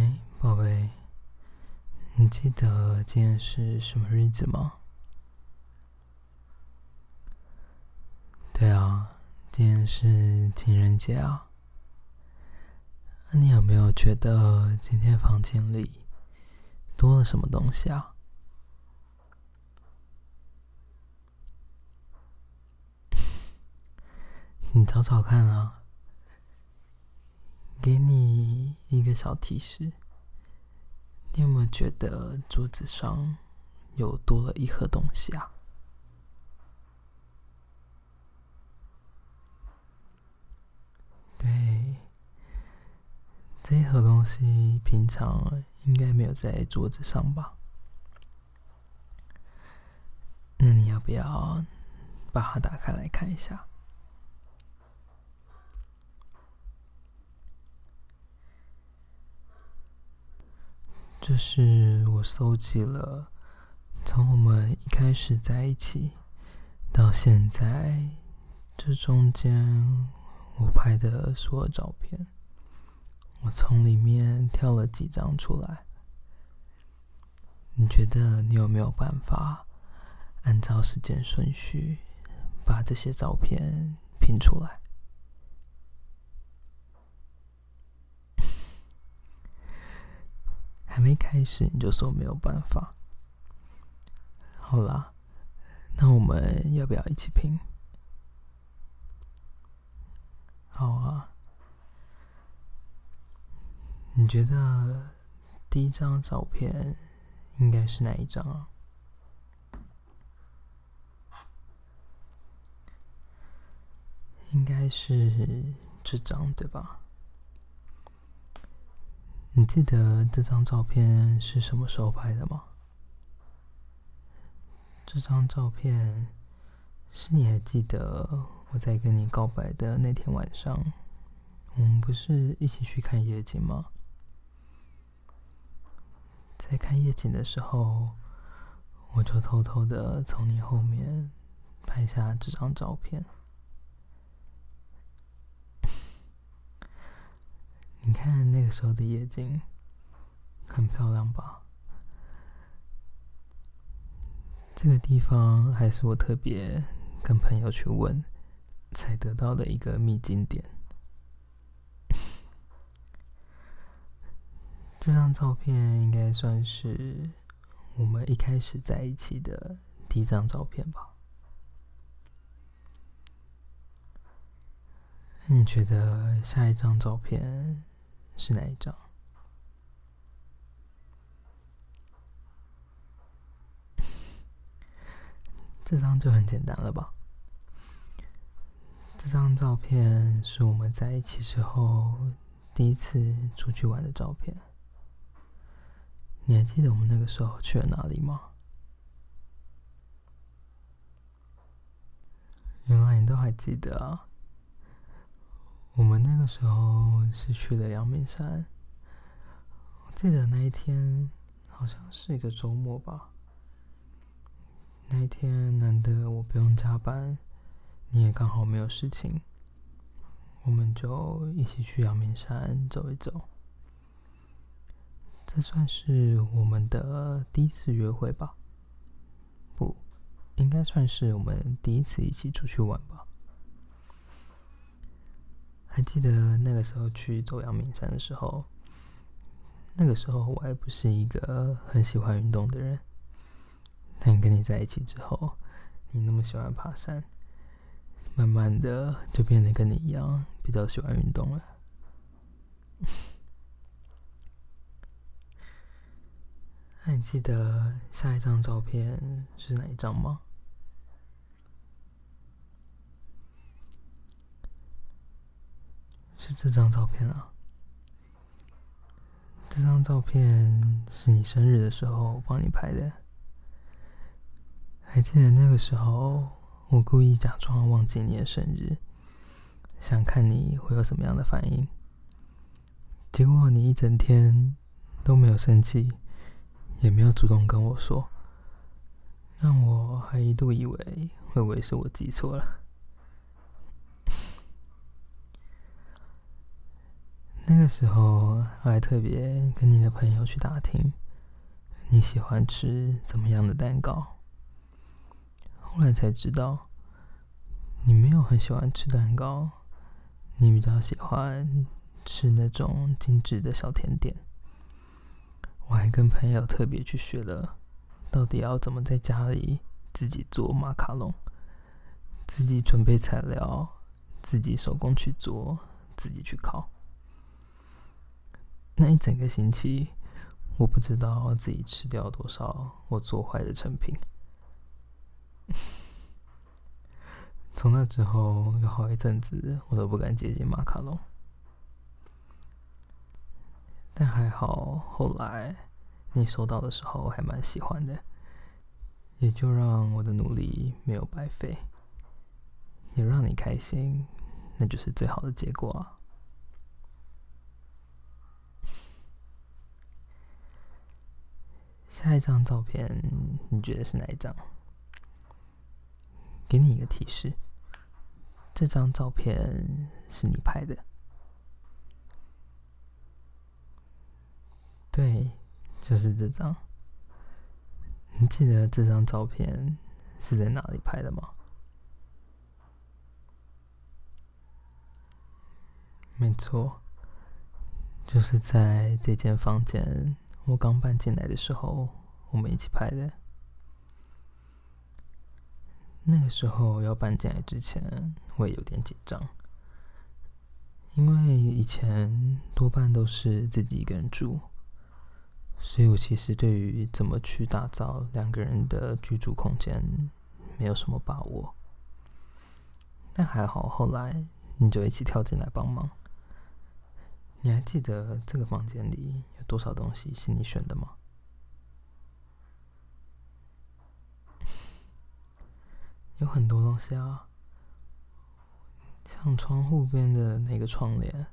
哎，宝贝，你记得今天是什么日子吗？对啊，今天是情人节啊。那你有没有觉得今天房间里多了什么东西啊？你找找看啊。给你一个小提示，你有没有觉得桌子上有多了一盒东西啊？对，这盒东西平常应该没有在桌子上吧？那你要不要把它打开来看一下？这是我搜集了从我们一开始在一起到现在这中间我拍的所有照片，我从里面挑了几张出来。你觉得你有没有办法按照时间顺序把这些照片拼出来？还没开始你就说没有办法，好啦，那我们要不要一起拼？好啊，你觉得第一张照片应该是哪一张啊？应该是这张对吧？你记得这张照片是什么时候拍的吗？这张照片是你还记得我在跟你告白的那天晚上，我们不是一起去看夜景吗？在看夜景的时候，我就偷偷的从你后面拍下这张照片。你看那个时候的夜景，很漂亮吧？这个地方还是我特别跟朋友去问，才得到的一个秘境点。这张照片应该算是我们一开始在一起的第一张照片吧？你觉得下一张照片？是哪一张？这张就很简单了吧？这张照片是我们在一起之后第一次出去玩的照片。你还记得我们那个时候去了哪里吗？原来你都还记得啊！那时候是去了阳明山，我记得那一天好像是一个周末吧。那一天难得我不用加班，你也刚好没有事情，我们就一起去阳明山走一走。这算是我们的第一次约会吧？不，应该算是我们第一次一起出去玩吧。还记得那个时候去走阳明山的时候，那个时候我还不是一个很喜欢运动的人。但跟你在一起之后，你那么喜欢爬山，慢慢的就变得跟你一样比较喜欢运动了。那你记得下一张照片是哪一张吗？这张照片啊！这张照片是你生日的时候我帮你拍的。还记得那个时候，我故意假装忘记你的生日，想看你会有什么样的反应。结果你一整天都没有生气，也没有主动跟我说，让我还一度以为会不会是我记错了。那个时候我还特别跟你的朋友去打听你喜欢吃怎么样的蛋糕，后来才知道你没有很喜欢吃蛋糕，你比较喜欢吃那种精致的小甜点。我还跟朋友特别去学了，到底要怎么在家里自己做马卡龙，自己准备材料，自己手工去做，自己去烤。那一整个星期，我不知道自己吃掉多少我做坏的成品。从那之后，有好一阵子我都不敢接近马卡龙。但还好，后来你收到的时候还蛮喜欢的，也就让我的努力没有白费，也让你开心，那就是最好的结果啊。下一张照片，你觉得是哪一张？给你一个提示，这张照片是你拍的。对，就是这张。你记得这张照片是在哪里拍的吗？没错，就是在这间房间。我刚搬进来的时候，我们一起拍的。那个时候要搬进来之前，我也有点紧张，因为以前多半都是自己一个人住，所以我其实对于怎么去打造两个人的居住空间没有什么把握。但还好，后来你就一起跳进来帮忙。你还记得这个房间里有多少东西是你选的吗？有很多东西啊，像窗户边的那个窗帘，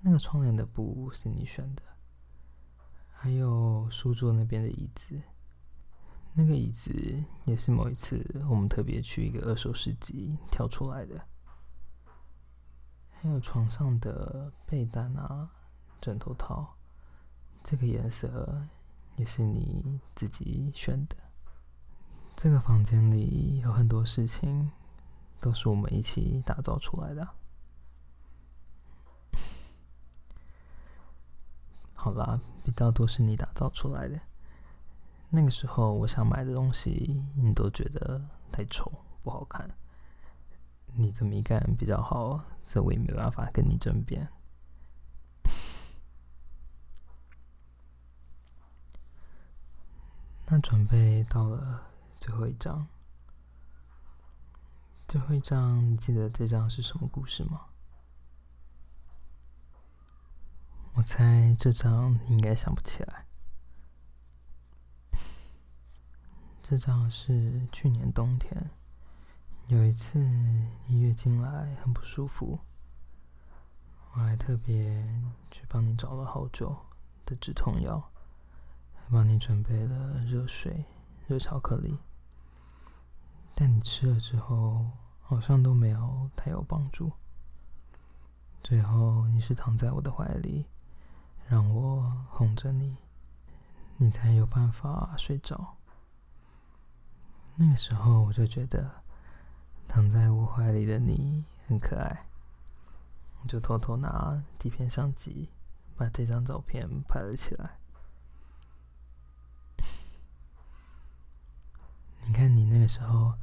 那个窗帘的布是你选的，还有书桌那边的椅子，那个椅子也是某一次我们特别去一个二手市集挑出来的。还有床上的被单啊、枕头套，这个颜色也是你自己选的。这个房间里有很多事情，都是我们一起打造出来的。好啦，比较多是你打造出来的。那个时候我想买的东西，你都觉得太丑，不好看。你的美感比较好，这我也没办法跟你争辩。那准备到了最后一张，最后一张，你记得这张是什么故事吗？我猜这张你应该想不起来。这张是去年冬天。有一次，你月经来很不舒服，我还特别去帮你找了好久的止痛药，还帮你准备了热水、热巧克力，但你吃了之后好像都没有太有帮助。最后，你是躺在我的怀里，让我哄着你，你才有办法睡着。那个时候，我就觉得。躺在我怀里的你很可爱，我就偷偷拿底片相机把这张照片拍了起来。你看，你那个时候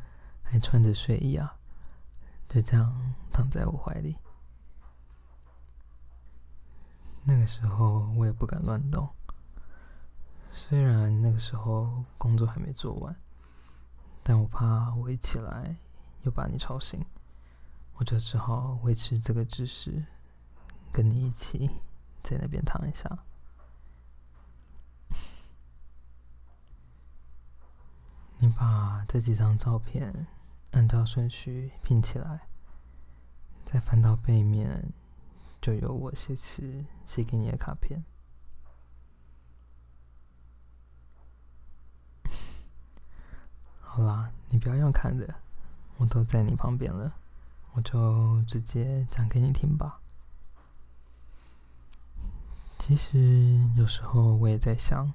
还穿着睡衣啊，就这样躺在我怀里。那个时候我也不敢乱动，虽然那个时候工作还没做完，但我怕我一起来。又把你吵醒，我就只好维持这个姿势，跟你一起在那边躺一下。你把这几张照片按照顺序拼起来，再翻到背面，就有我写词写给你的卡片。好啦，你不要用看的。我都在你旁边了，我就直接讲给你听吧。其实有时候我也在想，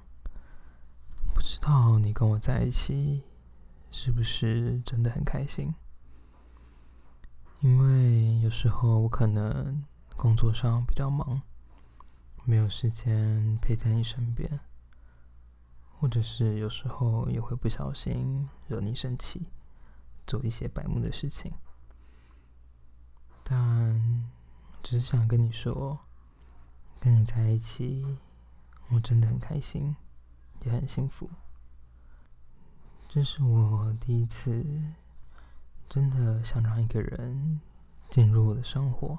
不知道你跟我在一起是不是真的很开心？因为有时候我可能工作上比较忙，没有时间陪在你身边，或者是有时候也会不小心惹你生气，做一些白目的事情。但只是想跟你说，跟你在一起，我真的很开心，也很幸福。这是我第一次真的想让一个人进入我的生活，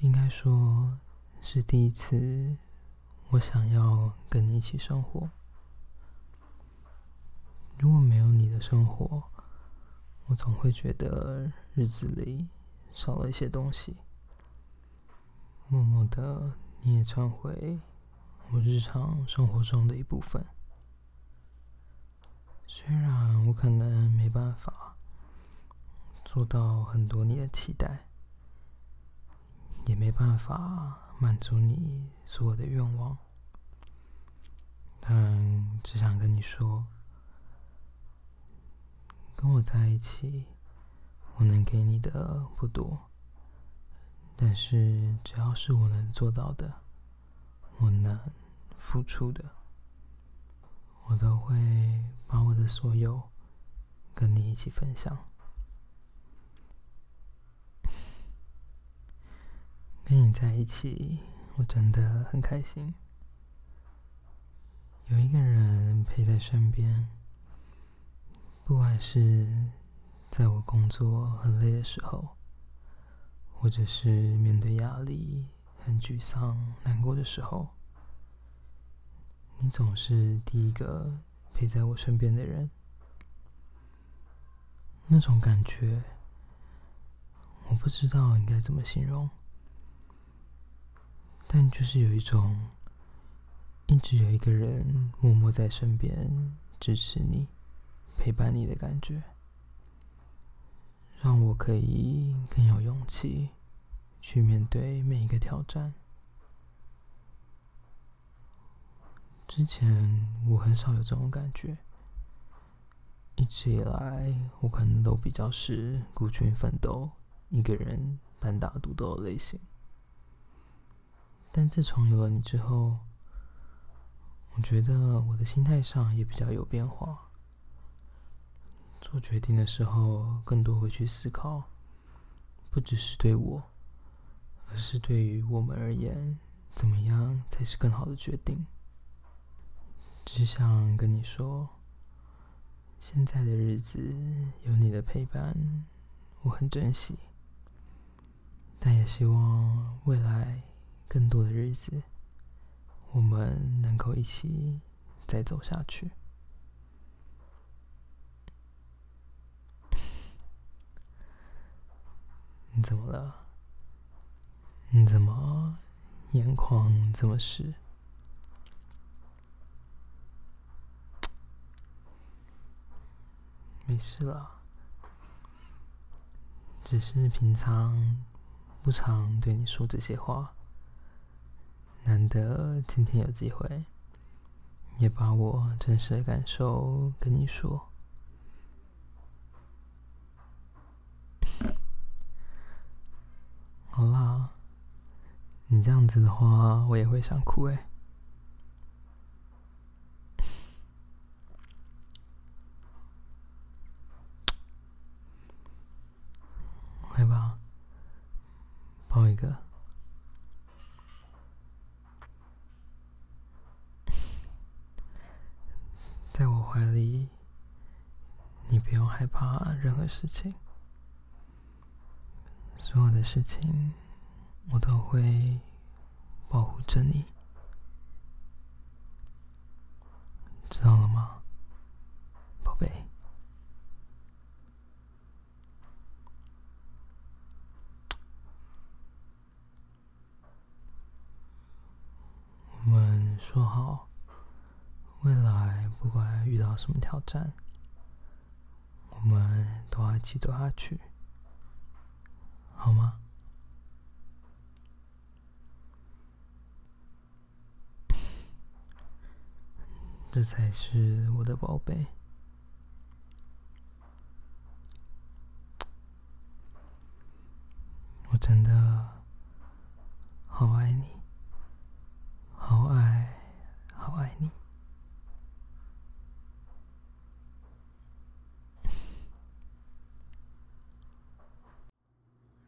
应该说是第一次我想要跟你一起生活。如果没有你生活，我总会觉得日子里少了一些东西。默默的，你也成为我日常生活中的一部分。虽然我可能没办法做到很多你的期待，也没办法满足你所有的愿望，但只想跟你说，跟我在一起，我能给你的不多。但是，只要是我能做到的，我能付出的，我都会把我的所有跟你一起分享。跟你在一起，我真的很开心。有一个人陪在身边，不管是在我工作很累的时候。或者是面对压力很沮丧、难过的时候，你总是第一个陪在我身边的人。那种感觉，我不知道应该怎么形容，但就是有一种一直有一个人默默在身边支持你、陪伴你的感觉。让我可以更有勇气去面对每一个挑战。之前我很少有这种感觉，一直以来我可能都比较是孤军奋斗、一个人单打独斗的类型。但自从有了你之后，我觉得我的心态上也比较有变化。做决定的时候，更多会去思考，不只是对我，而是对于我们而言，怎么样才是更好的决定。只想跟你说，现在的日子有你的陪伴，我很珍惜，但也希望未来更多的日子，我们能够一起再走下去。你怎么了？你怎么眼眶这么湿？没事了，只是平常不常对你说这些话，难得今天有机会，也把我真实的感受跟你说。好啦，你这样子的话，我也会想哭哎。来吧，抱一个，在我怀里，你不用害怕任何事情。所有的事情，我都会保护着你，知道了吗，宝贝？我们说好，未来不管遇到什么挑战，我们都要一起走下去。好吗？这才是我的宝贝。我真的好爱你，好爱，好爱你。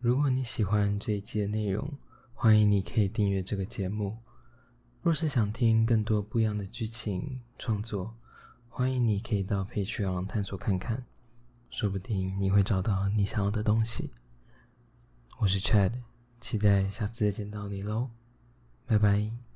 如果你喜欢这一期的内容，欢迎你可以订阅这个节目。若是想听更多不一样的剧情创作，欢迎你可以到 Patreon 探索看看，说不定你会找到你想要的东西。我是 Chad，期待下次再见到你喽，拜拜。